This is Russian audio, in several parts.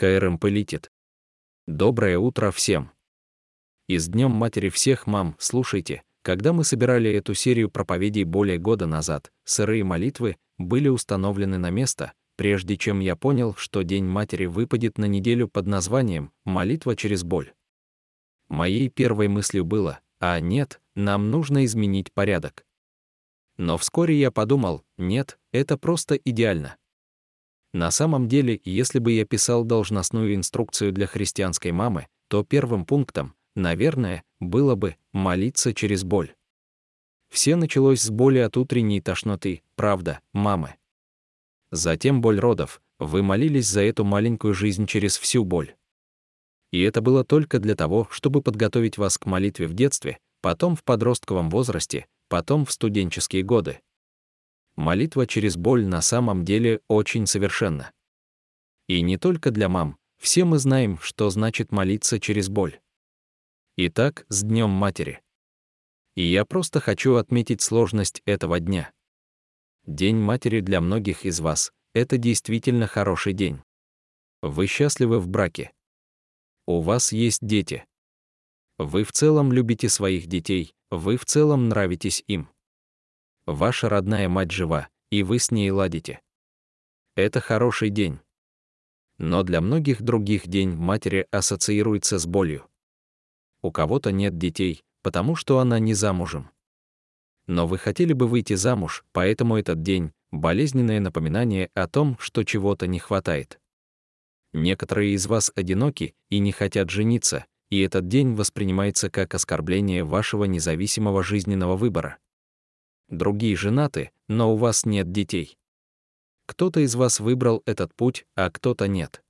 КРМ полетит. Доброе утро всем. И с Днем Матери всех мам, слушайте, когда мы собирали эту серию проповедей более года назад, сырые молитвы были установлены на место, прежде чем я понял, что День Матери выпадет на неделю под названием «Молитва через боль». Моей первой мыслью было, а нет, нам нужно изменить порядок. Но вскоре я подумал, нет, это просто идеально. На самом деле, если бы я писал должностную инструкцию для христианской мамы, то первым пунктом, наверное, было бы молиться через боль. Все началось с боли от утренней тошноты, правда, мамы. Затем боль родов, вы молились за эту маленькую жизнь через всю боль. И это было только для того, чтобы подготовить вас к молитве в детстве, потом в подростковом возрасте, потом в студенческие годы. Молитва через боль на самом деле очень совершенна. И не только для мам, все мы знаем, что значит молиться через боль. Итак, с Днем Матери. И я просто хочу отметить сложность этого дня. День матери для многих из вас — это действительно хороший день. Вы счастливы в браке. У вас есть дети. Вы в целом любите своих детей, вы в целом нравитесь им. Ваша родная мать жива, и вы с ней ладите. Это хороший день. Но для многих других день матери ассоциируется с болью. У кого-то нет детей, потому что она не замужем но вы хотели бы выйти замуж, поэтому этот день — болезненное напоминание о том, что чего-то не хватает. Некоторые из вас одиноки и не хотят жениться, и этот день воспринимается как оскорбление вашего независимого жизненного выбора. Другие женаты, но у вас нет детей. Кто-то из вас выбрал этот путь, а кто-то нет.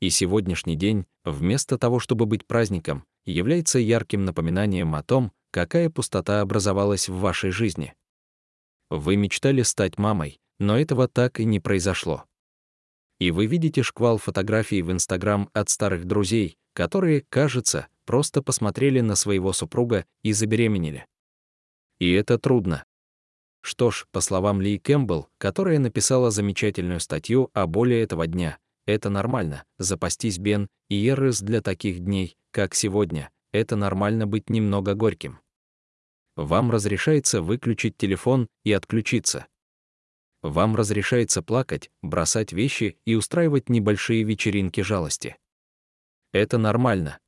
И сегодняшний день, вместо того, чтобы быть праздником, является ярким напоминанием о том, какая пустота образовалась в вашей жизни. Вы мечтали стать мамой, но этого так и не произошло. И вы видите шквал фотографий в Инстаграм от старых друзей, которые, кажется, просто посмотрели на своего супруга и забеременели. И это трудно. Что ж, по словам Ли Кэмпбелл, которая написала замечательную статью о боли этого дня, это нормально, запастись Бен и Эрес для таких дней, как сегодня, это нормально быть немного горьким вам разрешается выключить телефон и отключиться. Вам разрешается плакать, бросать вещи и устраивать небольшие вечеринки жалости. Это нормально.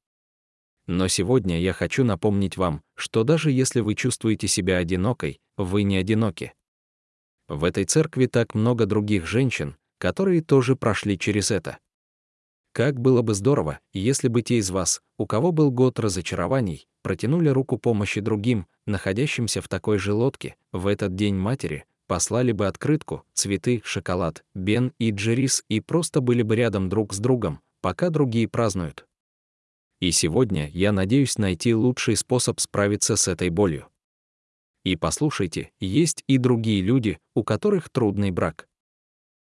Но сегодня я хочу напомнить вам, что даже если вы чувствуете себя одинокой, вы не одиноки. В этой церкви так много других женщин, которые тоже прошли через это. Как было бы здорово, если бы те из вас, у кого был год разочарований, протянули руку помощи другим, находящимся в такой же лодке, в этот день матери, послали бы открытку, цветы, шоколад, бен и джерис и просто были бы рядом друг с другом, пока другие празднуют. И сегодня я надеюсь найти лучший способ справиться с этой болью. И послушайте, есть и другие люди, у которых трудный брак.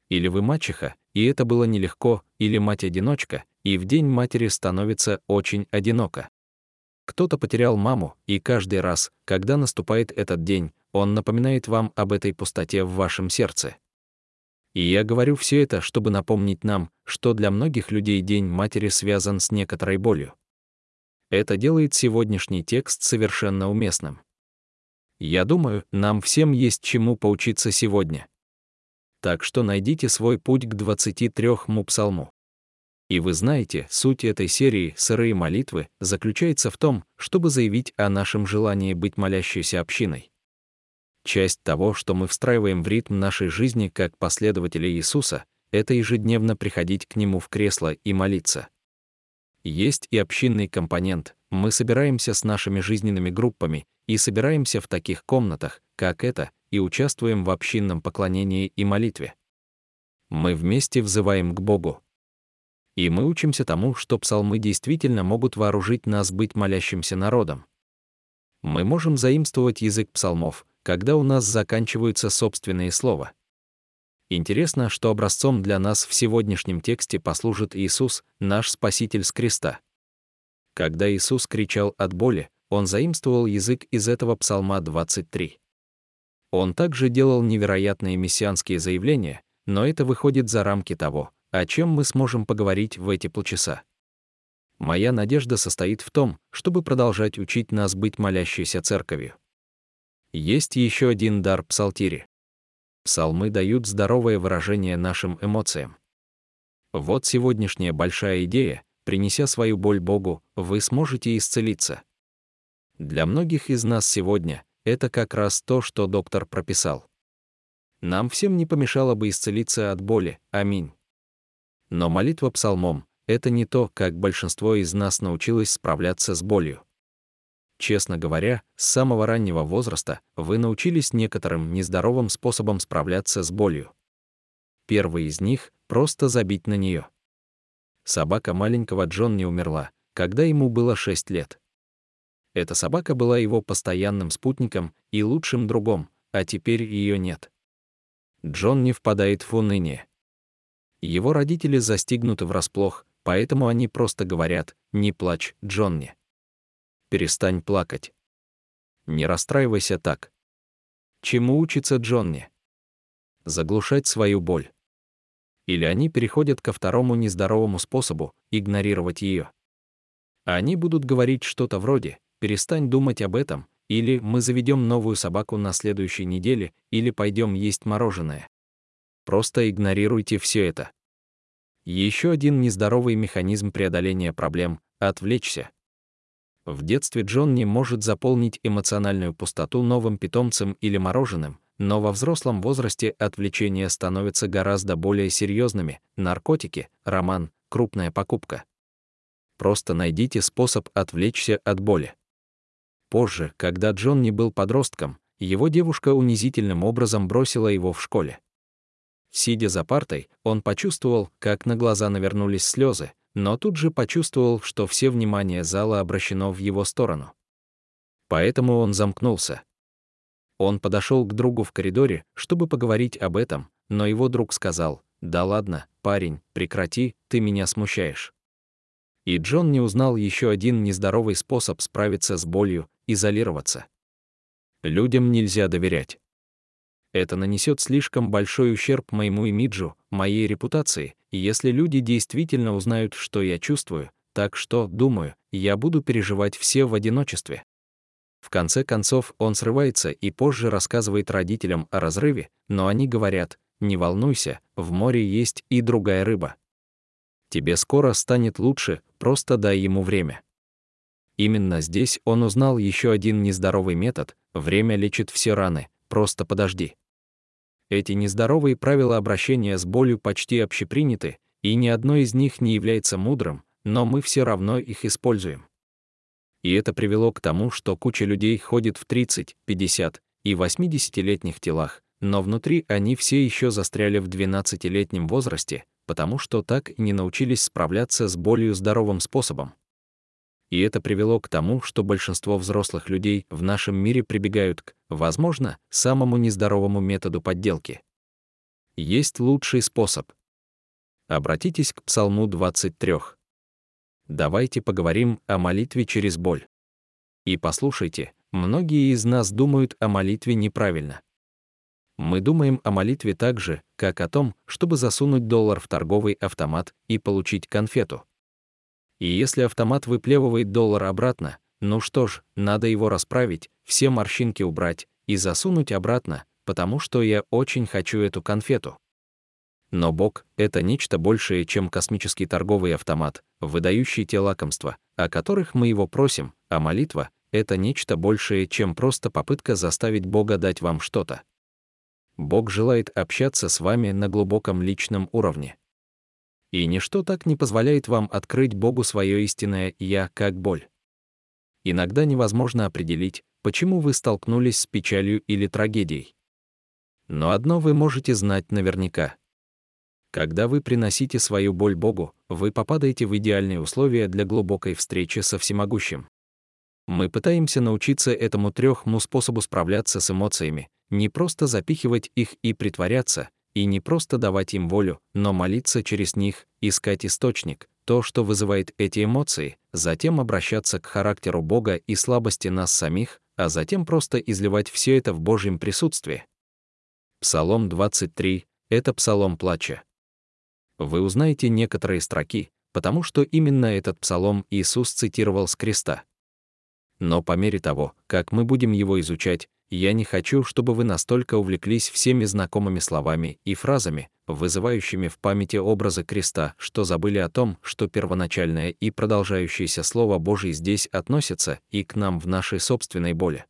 Или вы мачеха, и это было нелегко, или мать-одиночка, и в день матери становится очень одиноко. Кто-то потерял маму, и каждый раз, когда наступает этот день, он напоминает вам об этой пустоте в вашем сердце. И я говорю все это, чтобы напомнить нам, что для многих людей День матери связан с некоторой болью. Это делает сегодняшний текст совершенно уместным. Я думаю, нам всем есть чему поучиться сегодня так что найдите свой путь к 23-му псалму. И вы знаете, суть этой серии «Сырые молитвы» заключается в том, чтобы заявить о нашем желании быть молящейся общиной. Часть того, что мы встраиваем в ритм нашей жизни как последователи Иисуса, это ежедневно приходить к Нему в кресло и молиться. Есть и общинный компонент. Мы собираемся с нашими жизненными группами и собираемся в таких комнатах, как эта, и участвуем в общинном поклонении и молитве. Мы вместе взываем к Богу. И мы учимся тому, что псалмы действительно могут вооружить нас быть молящимся народом. Мы можем заимствовать язык псалмов, когда у нас заканчиваются собственные слова. Интересно, что образцом для нас в сегодняшнем тексте послужит Иисус, наш Спаситель с креста. Когда Иисус кричал от боли, он заимствовал язык из этого псалма 23. Он также делал невероятные мессианские заявления, но это выходит за рамки того, о чем мы сможем поговорить в эти полчаса. Моя надежда состоит в том, чтобы продолжать учить нас быть молящейся церковью. Есть еще один дар псалтири. Псалмы дают здоровое выражение нашим эмоциям. Вот сегодняшняя большая идея, принеся свою боль Богу, вы сможете исцелиться. Для многих из нас сегодня это как раз то, что доктор прописал. Нам всем не помешало бы исцелиться от боли. Аминь. Но молитва псалмом — это не то, как большинство из нас научилось справляться с болью. Честно говоря, с самого раннего возраста вы научились некоторым нездоровым способам справляться с болью. Первый из них — просто забить на нее. Собака маленького Джон не умерла, когда ему было 6 лет. Эта собака была его постоянным спутником и лучшим другом, а теперь ее нет. Джон не впадает в уныние. Его родители застигнуты врасплох, поэтому они просто говорят «Не плачь, Джонни». Перестань плакать. Не расстраивайся так. Чему учится Джонни? Заглушать свою боль. Или они переходят ко второму нездоровому способу — игнорировать ее. Они будут говорить что-то вроде «перестань думать об этом», или мы заведем новую собаку на следующей неделе, или пойдем есть мороженое. Просто игнорируйте все это. Еще один нездоровый механизм преодоления проблем — отвлечься. В детстве Джон не может заполнить эмоциональную пустоту новым питомцем или мороженым, но во взрослом возрасте отвлечения становятся гораздо более серьезными — наркотики, роман, крупная покупка. Просто найдите способ отвлечься от боли. Позже, когда Джон не был подростком, его девушка унизительным образом бросила его в школе. Сидя за партой, он почувствовал, как на глаза навернулись слезы, но тут же почувствовал, что все внимание зала обращено в его сторону. Поэтому он замкнулся. Он подошел к другу в коридоре, чтобы поговорить об этом, но его друг сказал, «Да ладно, парень, прекрати, ты меня смущаешь». И Джон не узнал еще один нездоровый способ справиться с болью — изолироваться. Людям нельзя доверять. Это нанесет слишком большой ущерб моему имиджу, моей репутации, если люди действительно узнают, что я чувствую, так что, думаю, я буду переживать все в одиночестве. В конце концов, он срывается и позже рассказывает родителям о разрыве, но они говорят, не волнуйся, в море есть и другая рыба. Тебе скоро станет лучше, просто дай ему время. Именно здесь он узнал еще один нездоровый метод «время лечит все раны, просто подожди». Эти нездоровые правила обращения с болью почти общеприняты, и ни одно из них не является мудрым, но мы все равно их используем. И это привело к тому, что куча людей ходит в 30, 50 и 80-летних телах, но внутри они все еще застряли в 12-летнем возрасте, потому что так и не научились справляться с болью здоровым способом. И это привело к тому, что большинство взрослых людей в нашем мире прибегают к, возможно, самому нездоровому методу подделки. Есть лучший способ. Обратитесь к Псалму 23. Давайте поговорим о молитве через боль. И послушайте, многие из нас думают о молитве неправильно. Мы думаем о молитве так же, как о том, чтобы засунуть доллар в торговый автомат и получить конфету. И если автомат выплевывает доллар обратно, ну что ж, надо его расправить, все морщинки убрать и засунуть обратно, потому что я очень хочу эту конфету. Но Бог — это нечто большее, чем космический торговый автомат, выдающий те лакомства, о которых мы его просим, а молитва — это нечто большее, чем просто попытка заставить Бога дать вам что-то. Бог желает общаться с вами на глубоком личном уровне. И ничто так не позволяет вам открыть Богу свое истинное «я» как боль. Иногда невозможно определить, почему вы столкнулись с печалью или трагедией. Но одно вы можете знать наверняка. Когда вы приносите свою боль Богу, вы попадаете в идеальные условия для глубокой встречи со всемогущим. Мы пытаемся научиться этому трехму способу справляться с эмоциями, не просто запихивать их и притворяться, и не просто давать им волю, но молиться через них, искать источник, то, что вызывает эти эмоции, затем обращаться к характеру Бога и слабости нас самих, а затем просто изливать все это в Божьем присутствии. Псалом 23 — это псалом плача. Вы узнаете некоторые строки, потому что именно этот псалом Иисус цитировал с креста. Но по мере того, как мы будем его изучать, я не хочу, чтобы вы настолько увлеклись всеми знакомыми словами и фразами, вызывающими в памяти образы креста, что забыли о том, что первоначальное и продолжающееся Слово Божье здесь относится и к нам в нашей собственной боли.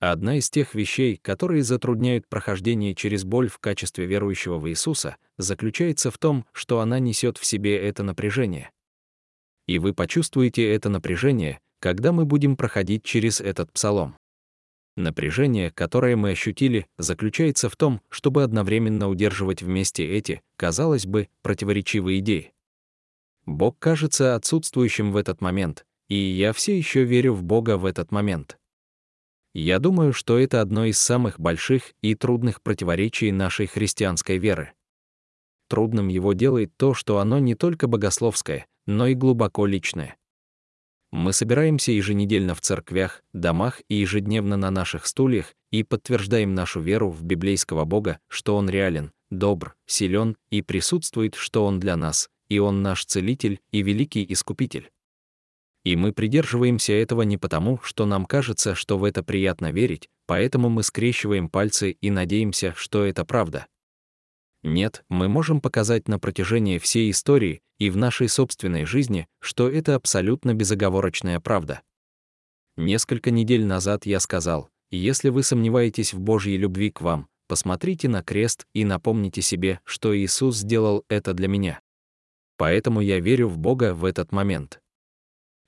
Одна из тех вещей, которые затрудняют прохождение через боль в качестве верующего в Иисуса, заключается в том, что она несет в себе это напряжение. И вы почувствуете это напряжение, когда мы будем проходить через этот псалом. Напряжение, которое мы ощутили, заключается в том, чтобы одновременно удерживать вместе эти, казалось бы, противоречивые идеи. Бог кажется отсутствующим в этот момент, и я все еще верю в Бога в этот момент. Я думаю, что это одно из самых больших и трудных противоречий нашей христианской веры. Трудным его делает то, что оно не только богословское, но и глубоко личное. Мы собираемся еженедельно в церквях, домах и ежедневно на наших стульях и подтверждаем нашу веру в библейского Бога, что Он реален, добр, силен и присутствует, что Он для нас, и Он наш целитель и великий искупитель. И мы придерживаемся этого не потому, что нам кажется, что в это приятно верить, поэтому мы скрещиваем пальцы и надеемся, что это правда. Нет, мы можем показать на протяжении всей истории и в нашей собственной жизни, что это абсолютно безоговорочная правда. Несколько недель назад я сказал, если вы сомневаетесь в Божьей любви к вам, посмотрите на крест и напомните себе, что Иисус сделал это для меня. Поэтому я верю в Бога в этот момент.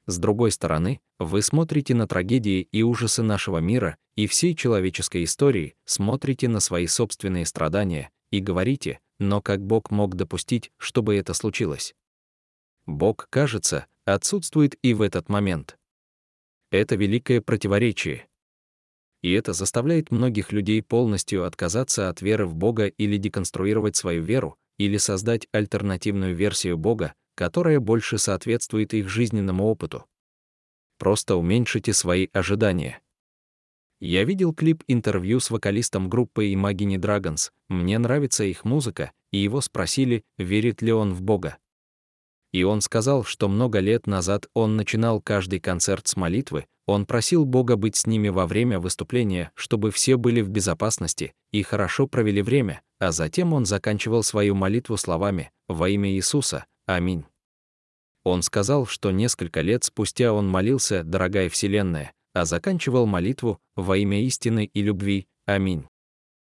С другой стороны, вы смотрите на трагедии и ужасы нашего мира и всей человеческой истории, смотрите на свои собственные страдания и говорите, но как Бог мог допустить, чтобы это случилось? Бог, кажется, отсутствует и в этот момент. Это великое противоречие. И это заставляет многих людей полностью отказаться от веры в Бога или деконструировать свою веру, или создать альтернативную версию Бога, которая больше соответствует их жизненному опыту. Просто уменьшите свои ожидания. Я видел клип-интервью с вокалистом группы Imagine Dragons, мне нравится их музыка, и его спросили, верит ли он в Бога. И он сказал, что много лет назад он начинал каждый концерт с молитвы, он просил Бога быть с ними во время выступления, чтобы все были в безопасности и хорошо провели время, а затем он заканчивал свою молитву словами «Во имя Иисуса, Аминь. Он сказал, что несколько лет спустя он молился «Дорогая Вселенная», а заканчивал молитву «Во имя истины и любви. Аминь».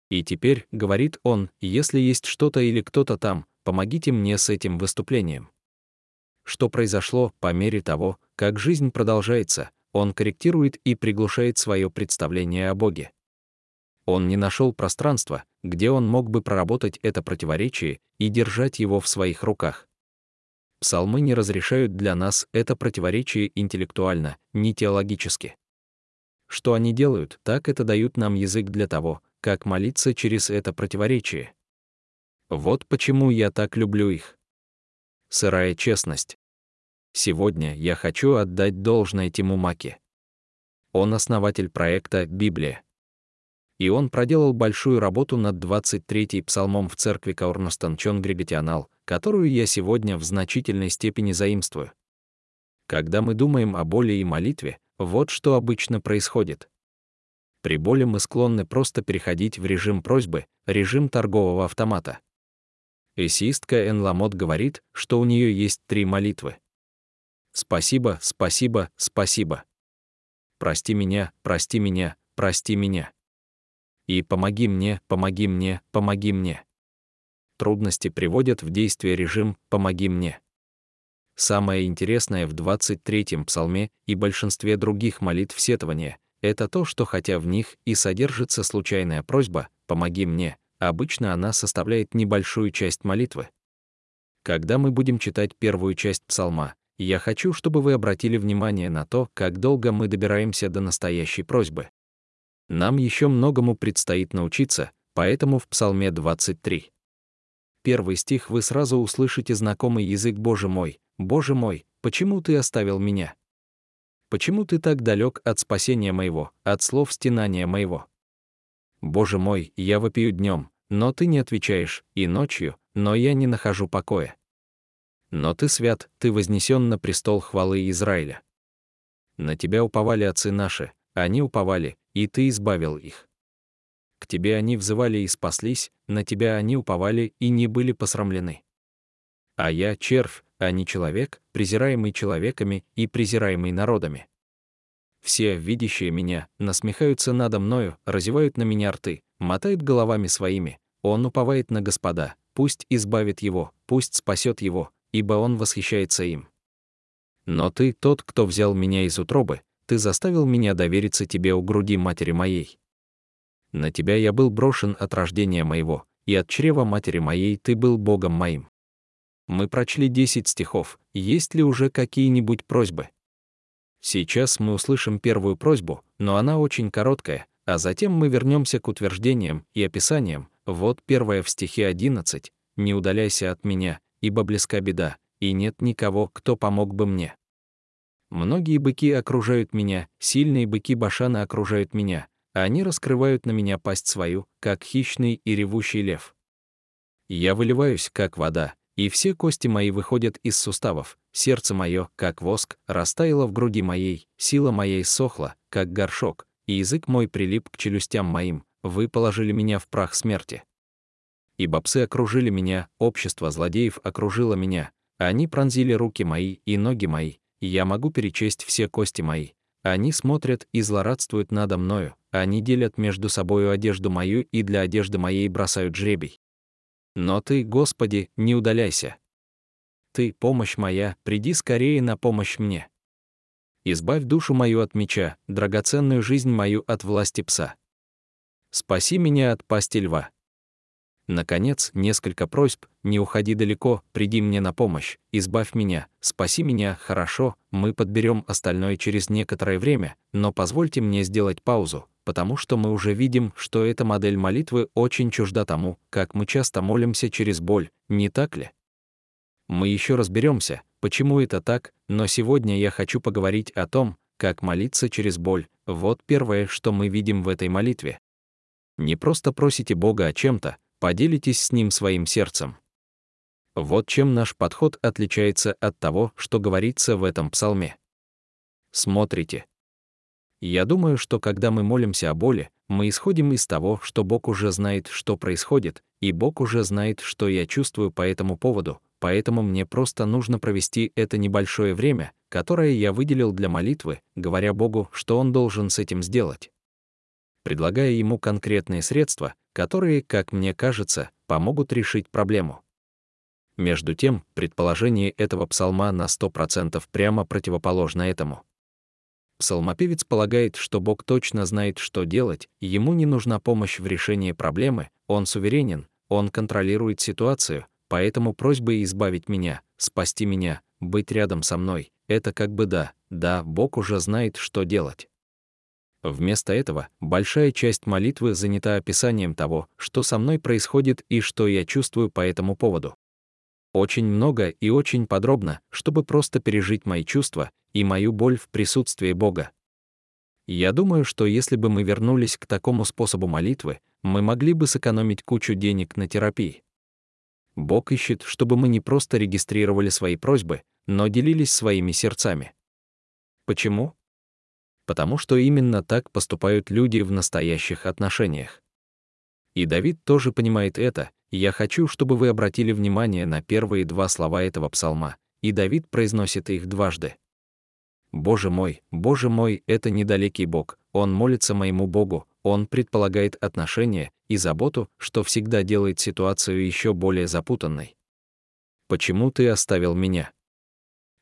И теперь, говорит он, если есть что-то или кто-то там, помогите мне с этим выступлением. Что произошло по мере того, как жизнь продолжается, он корректирует и приглушает свое представление о Боге. Он не нашел пространства, где он мог бы проработать это противоречие и держать его в своих руках. Псалмы не разрешают для нас это противоречие интеллектуально, не теологически. Что они делают, так это дают нам язык для того, как молиться через это противоречие. Вот почему я так люблю их. Сырая честность. Сегодня я хочу отдать должное Тиму Маке. Он основатель проекта «Библия». И он проделал большую работу над 23-й псалмом в церкви Каурностан Чонгригатианал, которую я сегодня в значительной степени заимствую. Когда мы думаем о боли и молитве, вот что обычно происходит. При боли мы склонны просто переходить в режим просьбы, режим торгового автомата. Эссистка Эн Ламот говорит, что у нее есть три молитвы. «Спасибо, спасибо, спасибо». «Прости меня, прости меня, прости меня». И «помоги мне, помоги мне, помоги мне» трудности приводят в действие режим «помоги мне». Самое интересное в 23-м псалме и большинстве других молитв сетования — это то, что хотя в них и содержится случайная просьба «помоги мне», обычно она составляет небольшую часть молитвы. Когда мы будем читать первую часть псалма, я хочу, чтобы вы обратили внимание на то, как долго мы добираемся до настоящей просьбы. Нам еще многому предстоит научиться, поэтому в псалме 23 первый стих вы сразу услышите знакомый язык «Боже мой, Боже мой, почему ты оставил меня? Почему ты так далек от спасения моего, от слов стенания моего? Боже мой, я вопию днем, но ты не отвечаешь, и ночью, но я не нахожу покоя. Но ты свят, ты вознесен на престол хвалы Израиля. На тебя уповали отцы наши, они уповали, и ты избавил их. К тебе они взывали и спаслись, на тебя они уповали и не были посрамлены. А я червь, а не человек, презираемый человеками и презираемый народами. Все, видящие меня, насмехаются надо мною, разевают на меня рты, мотают головами своими. Он уповает на Господа, пусть избавит его, пусть спасет его, ибо он восхищается им. Но ты тот, кто взял меня из утробы, ты заставил меня довериться тебе у груди матери моей. На тебя я был брошен от рождения моего, и от чрева матери моей ты был Богом моим. Мы прочли 10 стихов, есть ли уже какие-нибудь просьбы? Сейчас мы услышим первую просьбу, но она очень короткая, а затем мы вернемся к утверждениям и описаниям. Вот первое в стихе 11. «Не удаляйся от меня, ибо близка беда, и нет никого, кто помог бы мне». Многие быки окружают меня, сильные быки Башана окружают меня, они раскрывают на меня пасть свою, как хищный и ревущий лев. Я выливаюсь, как вода, и все кости мои выходят из суставов, сердце мое, как воск, растаяло в груди моей, сила моей сохла, как горшок, и язык мой прилип к челюстям моим, вы положили меня в прах смерти. Ибо псы окружили меня, общество злодеев окружило меня, они пронзили руки мои и ноги мои, и я могу перечесть все кости мои. Они смотрят и злорадствуют надо мною, они делят между собою одежду мою и для одежды моей бросают жребий. Но ты, Господи, не удаляйся. Ты, помощь моя, приди скорее на помощь мне. Избавь душу мою от меча, драгоценную жизнь мою от власти пса. Спаси меня от пасти льва. Наконец, несколько просьб, не уходи далеко, приди мне на помощь, избавь меня, спаси меня, хорошо, мы подберем остальное через некоторое время, но позвольте мне сделать паузу, потому что мы уже видим, что эта модель молитвы очень чужда тому, как мы часто молимся через боль, не так ли? Мы еще разберемся, почему это так, но сегодня я хочу поговорить о том, как молиться через боль. Вот первое, что мы видим в этой молитве. Не просто просите Бога о чем-то, поделитесь с Ним своим сердцем. Вот чем наш подход отличается от того, что говорится в этом псалме. Смотрите, я думаю, что когда мы молимся о боли, мы исходим из того, что Бог уже знает, что происходит, и Бог уже знает, что я чувствую по этому поводу, поэтому мне просто нужно провести это небольшое время, которое я выделил для молитвы, говоря Богу, что Он должен с этим сделать. Предлагая Ему конкретные средства, которые, как мне кажется, помогут решить проблему. Между тем, предположение этого псалма на 100% прямо противоположно этому. Псалмопевец полагает, что Бог точно знает, что делать, ему не нужна помощь в решении проблемы, он суверенен, он контролирует ситуацию, поэтому просьбы избавить меня, спасти меня, быть рядом со мной — это как бы да, да, Бог уже знает, что делать. Вместо этого большая часть молитвы занята описанием того, что со мной происходит и что я чувствую по этому поводу. Очень много и очень подробно, чтобы просто пережить мои чувства и мою боль в присутствии Бога. Я думаю, что если бы мы вернулись к такому способу молитвы, мы могли бы сэкономить кучу денег на терапии. Бог ищет, чтобы мы не просто регистрировали свои просьбы, но делились своими сердцами. Почему? Потому что именно так поступают люди в настоящих отношениях. И Давид тоже понимает это, я хочу, чтобы вы обратили внимание на первые два слова этого псалма, и Давид произносит их дважды. «Боже мой, Боже мой, это недалекий Бог, Он молится моему Богу, Он предполагает отношения и заботу, что всегда делает ситуацию еще более запутанной. Почему ты оставил меня?»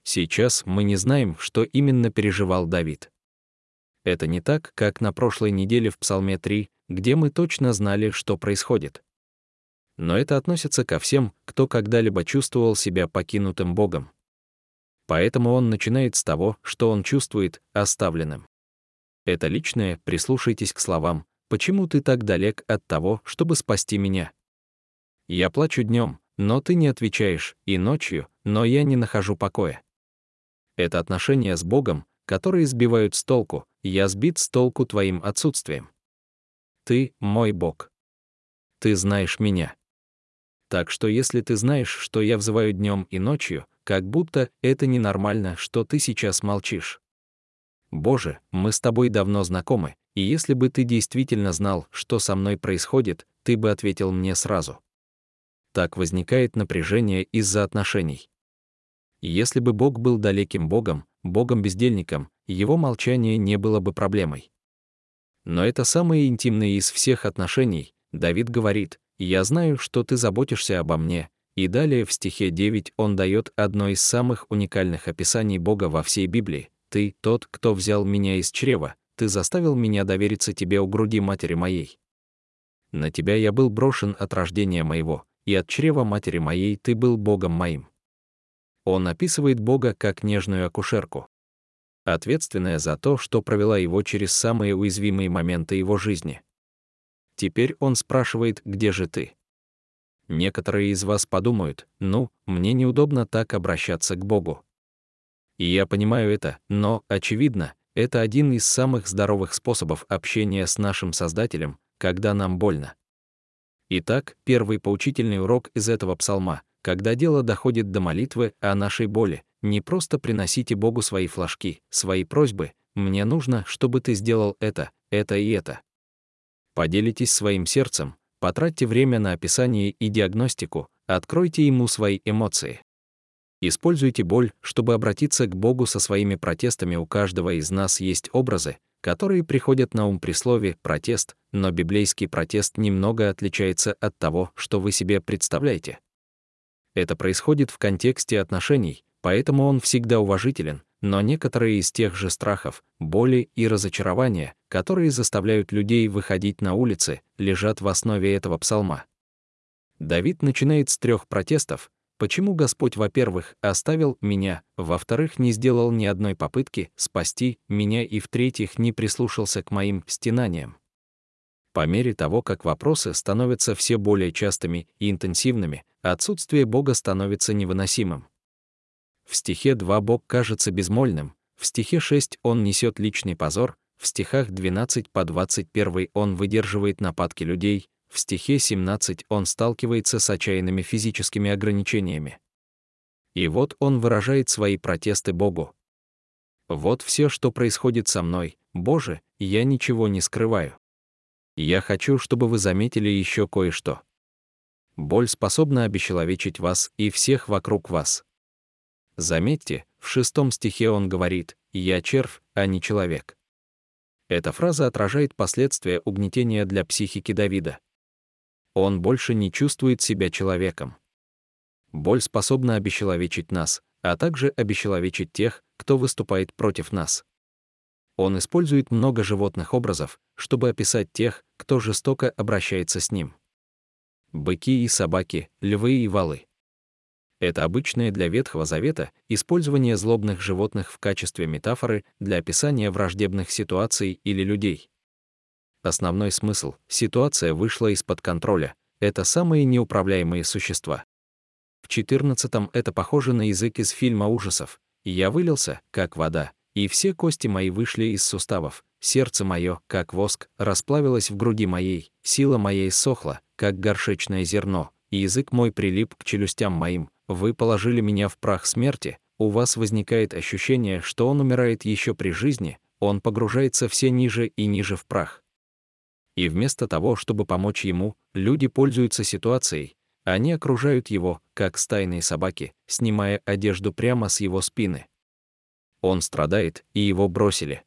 Сейчас мы не знаем, что именно переживал Давид. Это не так, как на прошлой неделе в Псалме 3, где мы точно знали, что происходит но это относится ко всем, кто когда-либо чувствовал себя покинутым Богом. Поэтому он начинает с того, что он чувствует оставленным. Это личное, прислушайтесь к словам, «Почему ты так далек от того, чтобы спасти меня?» «Я плачу днем, но ты не отвечаешь, и ночью, но я не нахожу покоя». Это отношения с Богом, которые сбивают с толку, я сбит с толку твоим отсутствием. Ты — мой Бог. ты знаешь меня. Так что если ты знаешь, что я взываю днем и ночью, как будто это ненормально, что ты сейчас молчишь. Боже, мы с тобой давно знакомы, и если бы ты действительно знал, что со мной происходит, ты бы ответил мне сразу. Так возникает напряжение из-за отношений. Если бы Бог был далеким Богом, Богом-бездельником, его молчание не было бы проблемой. Но это самые интимные из всех отношений. Давид говорит, «Я знаю, что ты заботишься обо мне». И далее в стихе 9 он дает одно из самых уникальных описаний Бога во всей Библии. «Ты — тот, кто взял меня из чрева, ты заставил меня довериться тебе у груди матери моей. На тебя я был брошен от рождения моего, и от чрева матери моей ты был Богом моим». Он описывает Бога как нежную акушерку ответственная за то, что провела его через самые уязвимые моменты его жизни. Теперь он спрашивает, где же ты? Некоторые из вас подумают, ну, мне неудобно так обращаться к Богу. И я понимаю это, но, очевидно, это один из самых здоровых способов общения с нашим Создателем, когда нам больно. Итак, первый поучительный урок из этого псалма, когда дело доходит до молитвы о нашей боли, не просто приносите Богу свои флажки, свои просьбы, мне нужно, чтобы ты сделал это, это и это. Поделитесь своим сердцем, потратьте время на описание и диагностику, откройте ему свои эмоции. Используйте боль, чтобы обратиться к Богу со своими протестами. У каждого из нас есть образы, которые приходят на ум при слове «протест», но библейский протест немного отличается от того, что вы себе представляете. Это происходит в контексте отношений, поэтому он всегда уважителен, но некоторые из тех же страхов, боли и разочарования, которые заставляют людей выходить на улицы, лежат в основе этого псалма. Давид начинает с трех протестов, почему Господь, во-первых, оставил меня, во-вторых, не сделал ни одной попытки спасти меня и, в-третьих, не прислушался к моим стенаниям. По мере того, как вопросы становятся все более частыми и интенсивными, отсутствие Бога становится невыносимым. В стихе 2 Бог кажется безмольным, в стихе 6 он несет личный позор, в стихах 12 по 21 он выдерживает нападки людей, в стихе 17 он сталкивается с отчаянными физическими ограничениями. И вот он выражает свои протесты Богу. Вот все, что происходит со мной, Боже, я ничего не скрываю. Я хочу, чтобы вы заметили еще кое-что. Боль способна обесчеловечить вас и всех вокруг вас. Заметьте, в шестом стихе он говорит «Я червь, а не человек». Эта фраза отражает последствия угнетения для психики Давида. Он больше не чувствует себя человеком. Боль способна обесчеловечить нас, а также обесчеловечить тех, кто выступает против нас. Он использует много животных образов, чтобы описать тех, кто жестоко обращается с ним. Быки и собаки, львы и валы. Это обычное для Ветхого Завета использование злобных животных в качестве метафоры для описания враждебных ситуаций или людей. Основной смысл — ситуация вышла из-под контроля. Это самые неуправляемые существа. В 14-м это похоже на язык из фильма ужасов. «Я вылился, как вода, и все кости мои вышли из суставов, сердце мое, как воск, расплавилось в груди моей, сила моя иссохла, как горшечное зерно, и язык мой прилип к челюстям моим, вы положили меня в прах смерти, у вас возникает ощущение, что он умирает еще при жизни, он погружается все ниже и ниже в прах. И вместо того, чтобы помочь ему, люди пользуются ситуацией, они окружают его, как стайные собаки, снимая одежду прямо с его спины. Он страдает, и его бросили.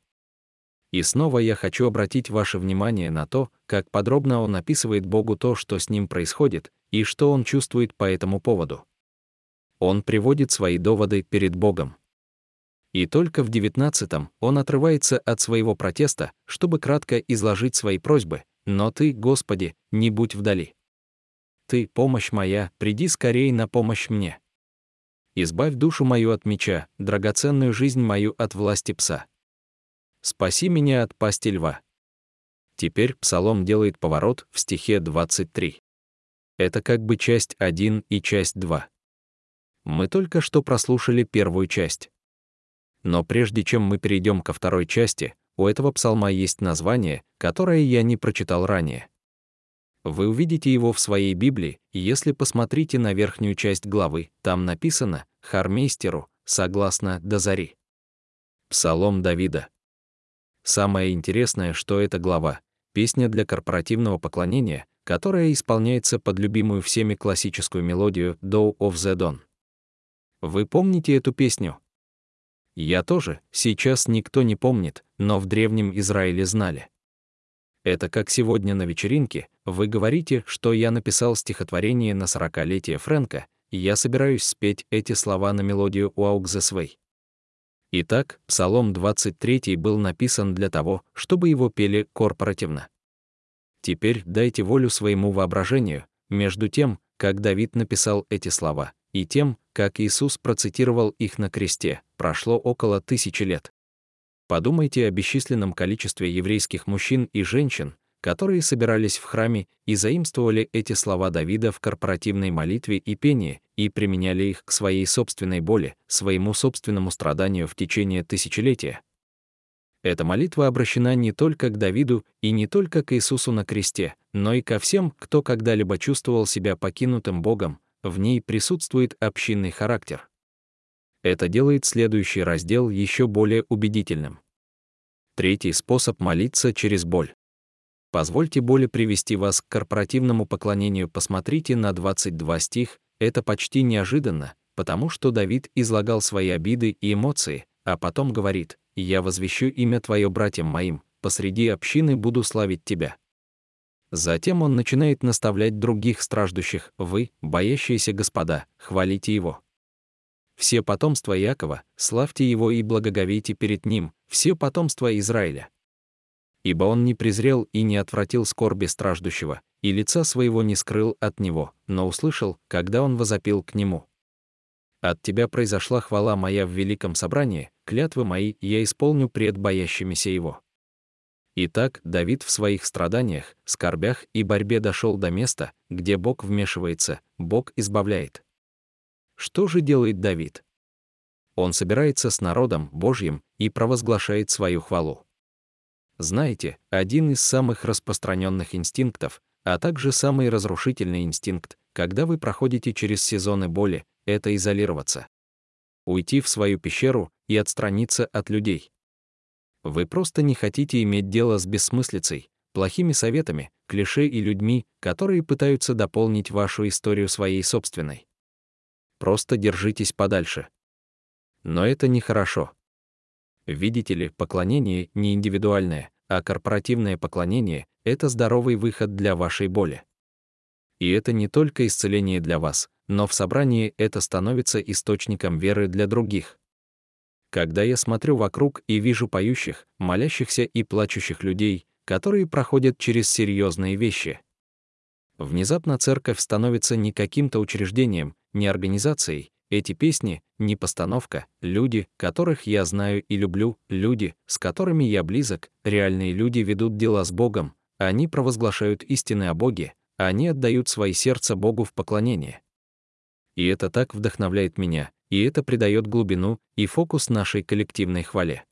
И снова я хочу обратить ваше внимание на то, как подробно он описывает Богу то, что с ним происходит, и что он чувствует по этому поводу он приводит свои доводы перед Богом. И только в девятнадцатом он отрывается от своего протеста, чтобы кратко изложить свои просьбы, «Но ты, Господи, не будь вдали. Ты, помощь моя, приди скорее на помощь мне. Избавь душу мою от меча, драгоценную жизнь мою от власти пса. Спаси меня от пасти льва». Теперь Псалом делает поворот в стихе 23. Это как бы часть 1 и часть 2. Мы только что прослушали первую часть. Но прежде чем мы перейдем ко второй части, у этого псалма есть название, которое я не прочитал ранее. Вы увидите его в своей Библии, если посмотрите на верхнюю часть главы, там написано «Хармейстеру», согласно до зари. Псалом Давида. Самое интересное, что эта глава — песня для корпоративного поклонения, которая исполняется под любимую всеми классическую мелодию «Dow of the Dawn». Вы помните эту песню? Я тоже, сейчас никто не помнит, но в Древнем Израиле знали. Это как сегодня на вечеринке, вы говорите, что я написал стихотворение на сорокалетие Фрэнка, и я собираюсь спеть эти слова на мелодию «Walk this way». Итак, Псалом 23 был написан для того, чтобы его пели корпоративно. Теперь дайте волю своему воображению между тем, как Давид написал эти слова, и тем, как Иисус процитировал их на кресте, прошло около тысячи лет. Подумайте о бесчисленном количестве еврейских мужчин и женщин, которые собирались в храме и заимствовали эти слова Давида в корпоративной молитве и пении и применяли их к своей собственной боли, своему собственному страданию в течение тысячелетия. Эта молитва обращена не только к Давиду и не только к Иисусу на кресте, но и ко всем, кто когда-либо чувствовал себя покинутым Богом, в ней присутствует общинный характер. Это делает следующий раздел еще более убедительным. Третий способ молиться через боль. Позвольте боли привести вас к корпоративному поклонению. Посмотрите на 22 стих, это почти неожиданно, потому что Давид излагал свои обиды и эмоции, а потом говорит, «Я возвещу имя Твое братьям моим, посреди общины буду славить Тебя». Затем он начинает наставлять других страждущих, «Вы, боящиеся господа, хвалите Его». Все потомства Якова, славьте его и благоговейте перед ним, все потомства Израиля. Ибо он не презрел и не отвратил скорби страждущего, и лица своего не скрыл от него, но услышал, когда он возопил к нему. От тебя произошла хвала моя в великом собрании, клятвы мои я исполню пред боящимися его. Итак, Давид в своих страданиях, скорбях и борьбе дошел до места, где Бог вмешивается, Бог избавляет. Что же делает Давид? Он собирается с народом Божьим и провозглашает свою хвалу. Знаете, один из самых распространенных инстинктов, а также самый разрушительный инстинкт, когда вы проходите через сезоны боли, это изолироваться. Уйти в свою пещеру и отстраниться от людей. Вы просто не хотите иметь дело с бессмыслицей, плохими советами, клише и людьми, которые пытаются дополнить вашу историю своей собственной просто держитесь подальше. Но это нехорошо. Видите ли, поклонение не индивидуальное, а корпоративное поклонение — это здоровый выход для вашей боли. И это не только исцеление для вас, но в собрании это становится источником веры для других. Когда я смотрю вокруг и вижу поющих, молящихся и плачущих людей, которые проходят через серьезные вещи, Внезапно церковь становится не каким-то учреждением, не организацией. Эти песни — не постановка, люди, которых я знаю и люблю, люди, с которыми я близок, реальные люди ведут дела с Богом, они провозглашают истины о Боге, они отдают свои сердца Богу в поклонение. И это так вдохновляет меня, и это придает глубину и фокус нашей коллективной хвале.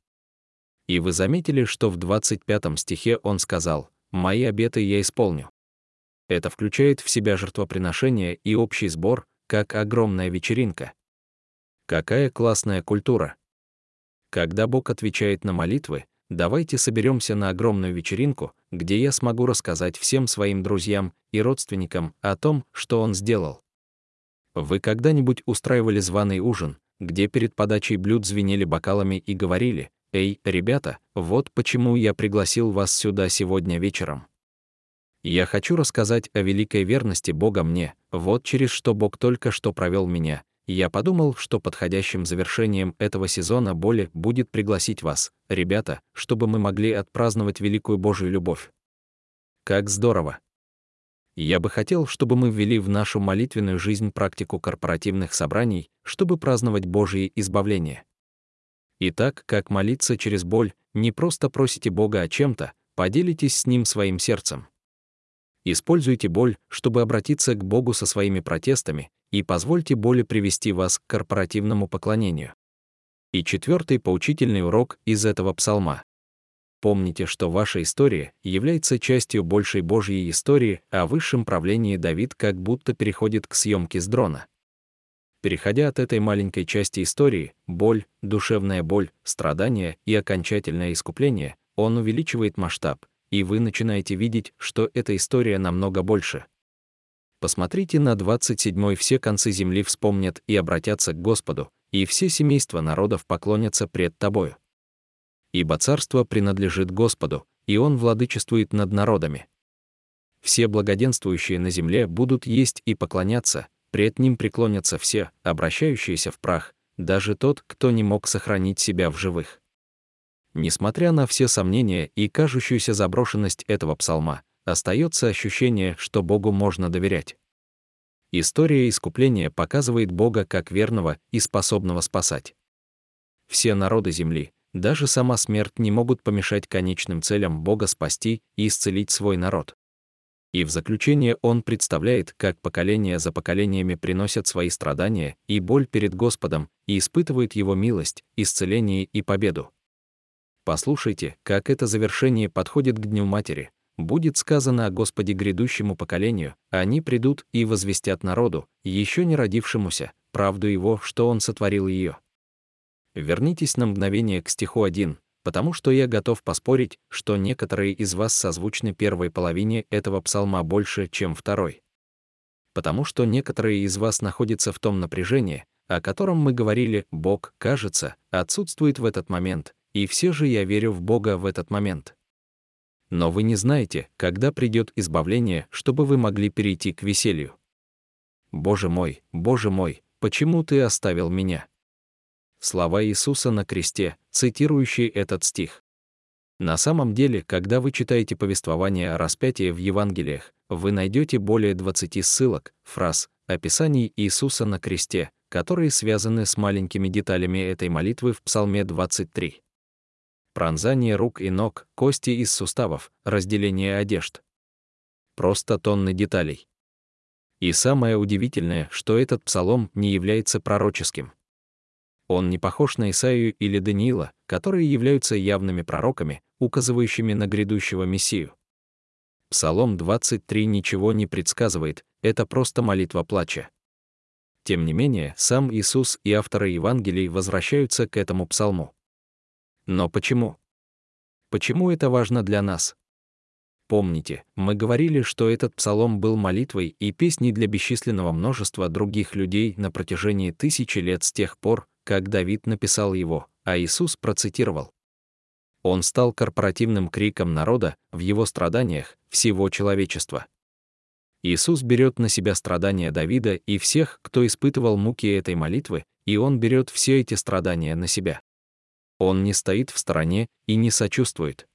И вы заметили, что в 25 стихе он сказал «Мои обеты я исполню». Это включает в себя жертвоприношение и общий сбор, как огромная вечеринка. Какая классная культура. Когда Бог отвечает на молитвы, давайте соберемся на огромную вечеринку, где я смогу рассказать всем своим друзьям и родственникам о том, что Он сделал. Вы когда-нибудь устраивали званый ужин, где перед подачей блюд звенели бокалами и говорили, «Эй, ребята, вот почему я пригласил вас сюда сегодня вечером». Я хочу рассказать о великой верности Бога мне, вот через что Бог только что провел меня. Я подумал, что подходящим завершением этого сезона боли будет пригласить вас, ребята, чтобы мы могли отпраздновать великую Божью любовь. Как здорово! Я бы хотел, чтобы мы ввели в нашу молитвенную жизнь практику корпоративных собраний, чтобы праздновать Божье избавление. Итак, как молиться через боль, не просто просите Бога о чем-то, поделитесь с Ним своим сердцем. Используйте боль, чтобы обратиться к Богу со своими протестами, и позвольте боли привести вас к корпоративному поклонению. И четвертый поучительный урок из этого псалма. Помните, что ваша история является частью большей Божьей истории о высшем правлении Давид как будто переходит к съемке с дрона. Переходя от этой маленькой части истории, боль, душевная боль, страдания и окончательное искупление, он увеличивает масштаб, и вы начинаете видеть, что эта история намного больше. Посмотрите на 27-й «Все концы земли вспомнят и обратятся к Господу, и все семейства народов поклонятся пред Тобою» ибо царство принадлежит Господу, и Он владычествует над народами. Все благоденствующие на земле будут есть и поклоняться, пред Ним преклонятся все, обращающиеся в прах, даже тот, кто не мог сохранить себя в живых. Несмотря на все сомнения и кажущуюся заброшенность этого псалма, остается ощущение, что Богу можно доверять. История искупления показывает Бога как верного и способного спасать. Все народы земли, даже сама смерть не могут помешать конечным целям Бога спасти и исцелить свой народ. И в заключение он представляет, как поколения за поколениями приносят свои страдания и боль перед Господом и испытывают Его милость, исцеление и победу. Послушайте, как это завершение подходит к Дню Матери. Будет сказано о Господе грядущему поколению, они придут и возвестят народу, еще не родившемуся, правду Его, что Он сотворил ее. Вернитесь на мгновение к стиху 1, потому что я готов поспорить, что некоторые из вас созвучны первой половине этого псалма больше, чем второй. Потому что некоторые из вас находятся в том напряжении, о котором мы говорили, Бог, кажется, отсутствует в этот момент, и все же я верю в Бога в этот момент. Но вы не знаете, когда придет избавление, чтобы вы могли перейти к веселью. Боже мой, Боже мой, почему ты оставил меня? Слова Иисуса на кресте, цитирующие этот стих. На самом деле, когда вы читаете повествование о распятии в Евангелиях, вы найдете более 20 ссылок, фраз, описаний Иисуса на кресте, которые связаны с маленькими деталями этой молитвы в Псалме 23. Пронзание рук и ног, кости из суставов, разделение одежд. Просто тонны деталей. И самое удивительное, что этот псалом не является пророческим. Он не похож на Исаию или Даниила, которые являются явными пророками, указывающими на грядущего Мессию. Псалом 23 ничего не предсказывает, это просто молитва плача. Тем не менее, сам Иисус и авторы Евангелий возвращаются к этому псалму. Но почему? Почему это важно для нас? Помните, мы говорили, что этот псалом был молитвой и песней для бесчисленного множества других людей на протяжении тысячи лет с тех пор, как Давид написал его, а Иисус процитировал. Он стал корпоративным криком народа в его страданиях всего человечества. Иисус берет на себя страдания Давида и всех, кто испытывал муки этой молитвы, и он берет все эти страдания на себя. Он не стоит в стороне и не сочувствует.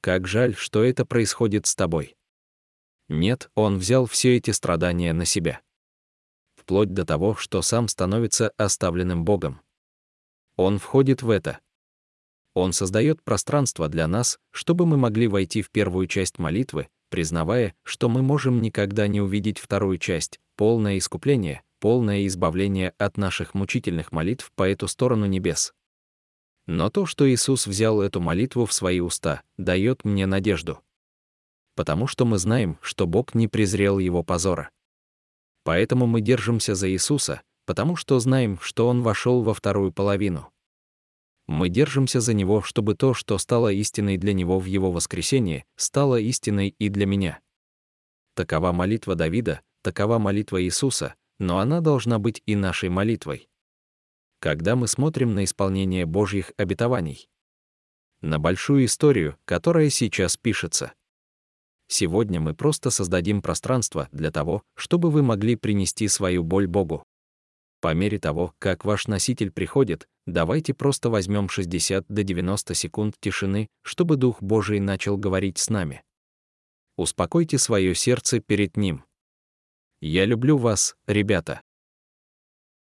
Как жаль, что это происходит с тобой. Нет, он взял все эти страдания на себя вплоть до того, что сам становится оставленным Богом. Он входит в это. Он создает пространство для нас, чтобы мы могли войти в первую часть молитвы, признавая, что мы можем никогда не увидеть вторую часть, полное искупление, полное избавление от наших мучительных молитв по эту сторону небес. Но то, что Иисус взял эту молитву в свои уста, дает мне надежду. Потому что мы знаем, что Бог не презрел его позора. Поэтому мы держимся за Иисуса, потому что знаем, что Он вошел во вторую половину. Мы держимся за Него, чтобы то, что стало истиной для Него в Его воскресении, стало истиной и для меня. Такова молитва Давида, такова молитва Иисуса, но она должна быть и нашей молитвой. Когда мы смотрим на исполнение Божьих обетований, на большую историю, которая сейчас пишется. Сегодня мы просто создадим пространство для того, чтобы вы могли принести свою боль Богу. По мере того, как ваш носитель приходит, давайте просто возьмем 60 до 90 секунд тишины, чтобы Дух Божий начал говорить с нами. Успокойте свое сердце перед Ним. Я люблю вас, ребята.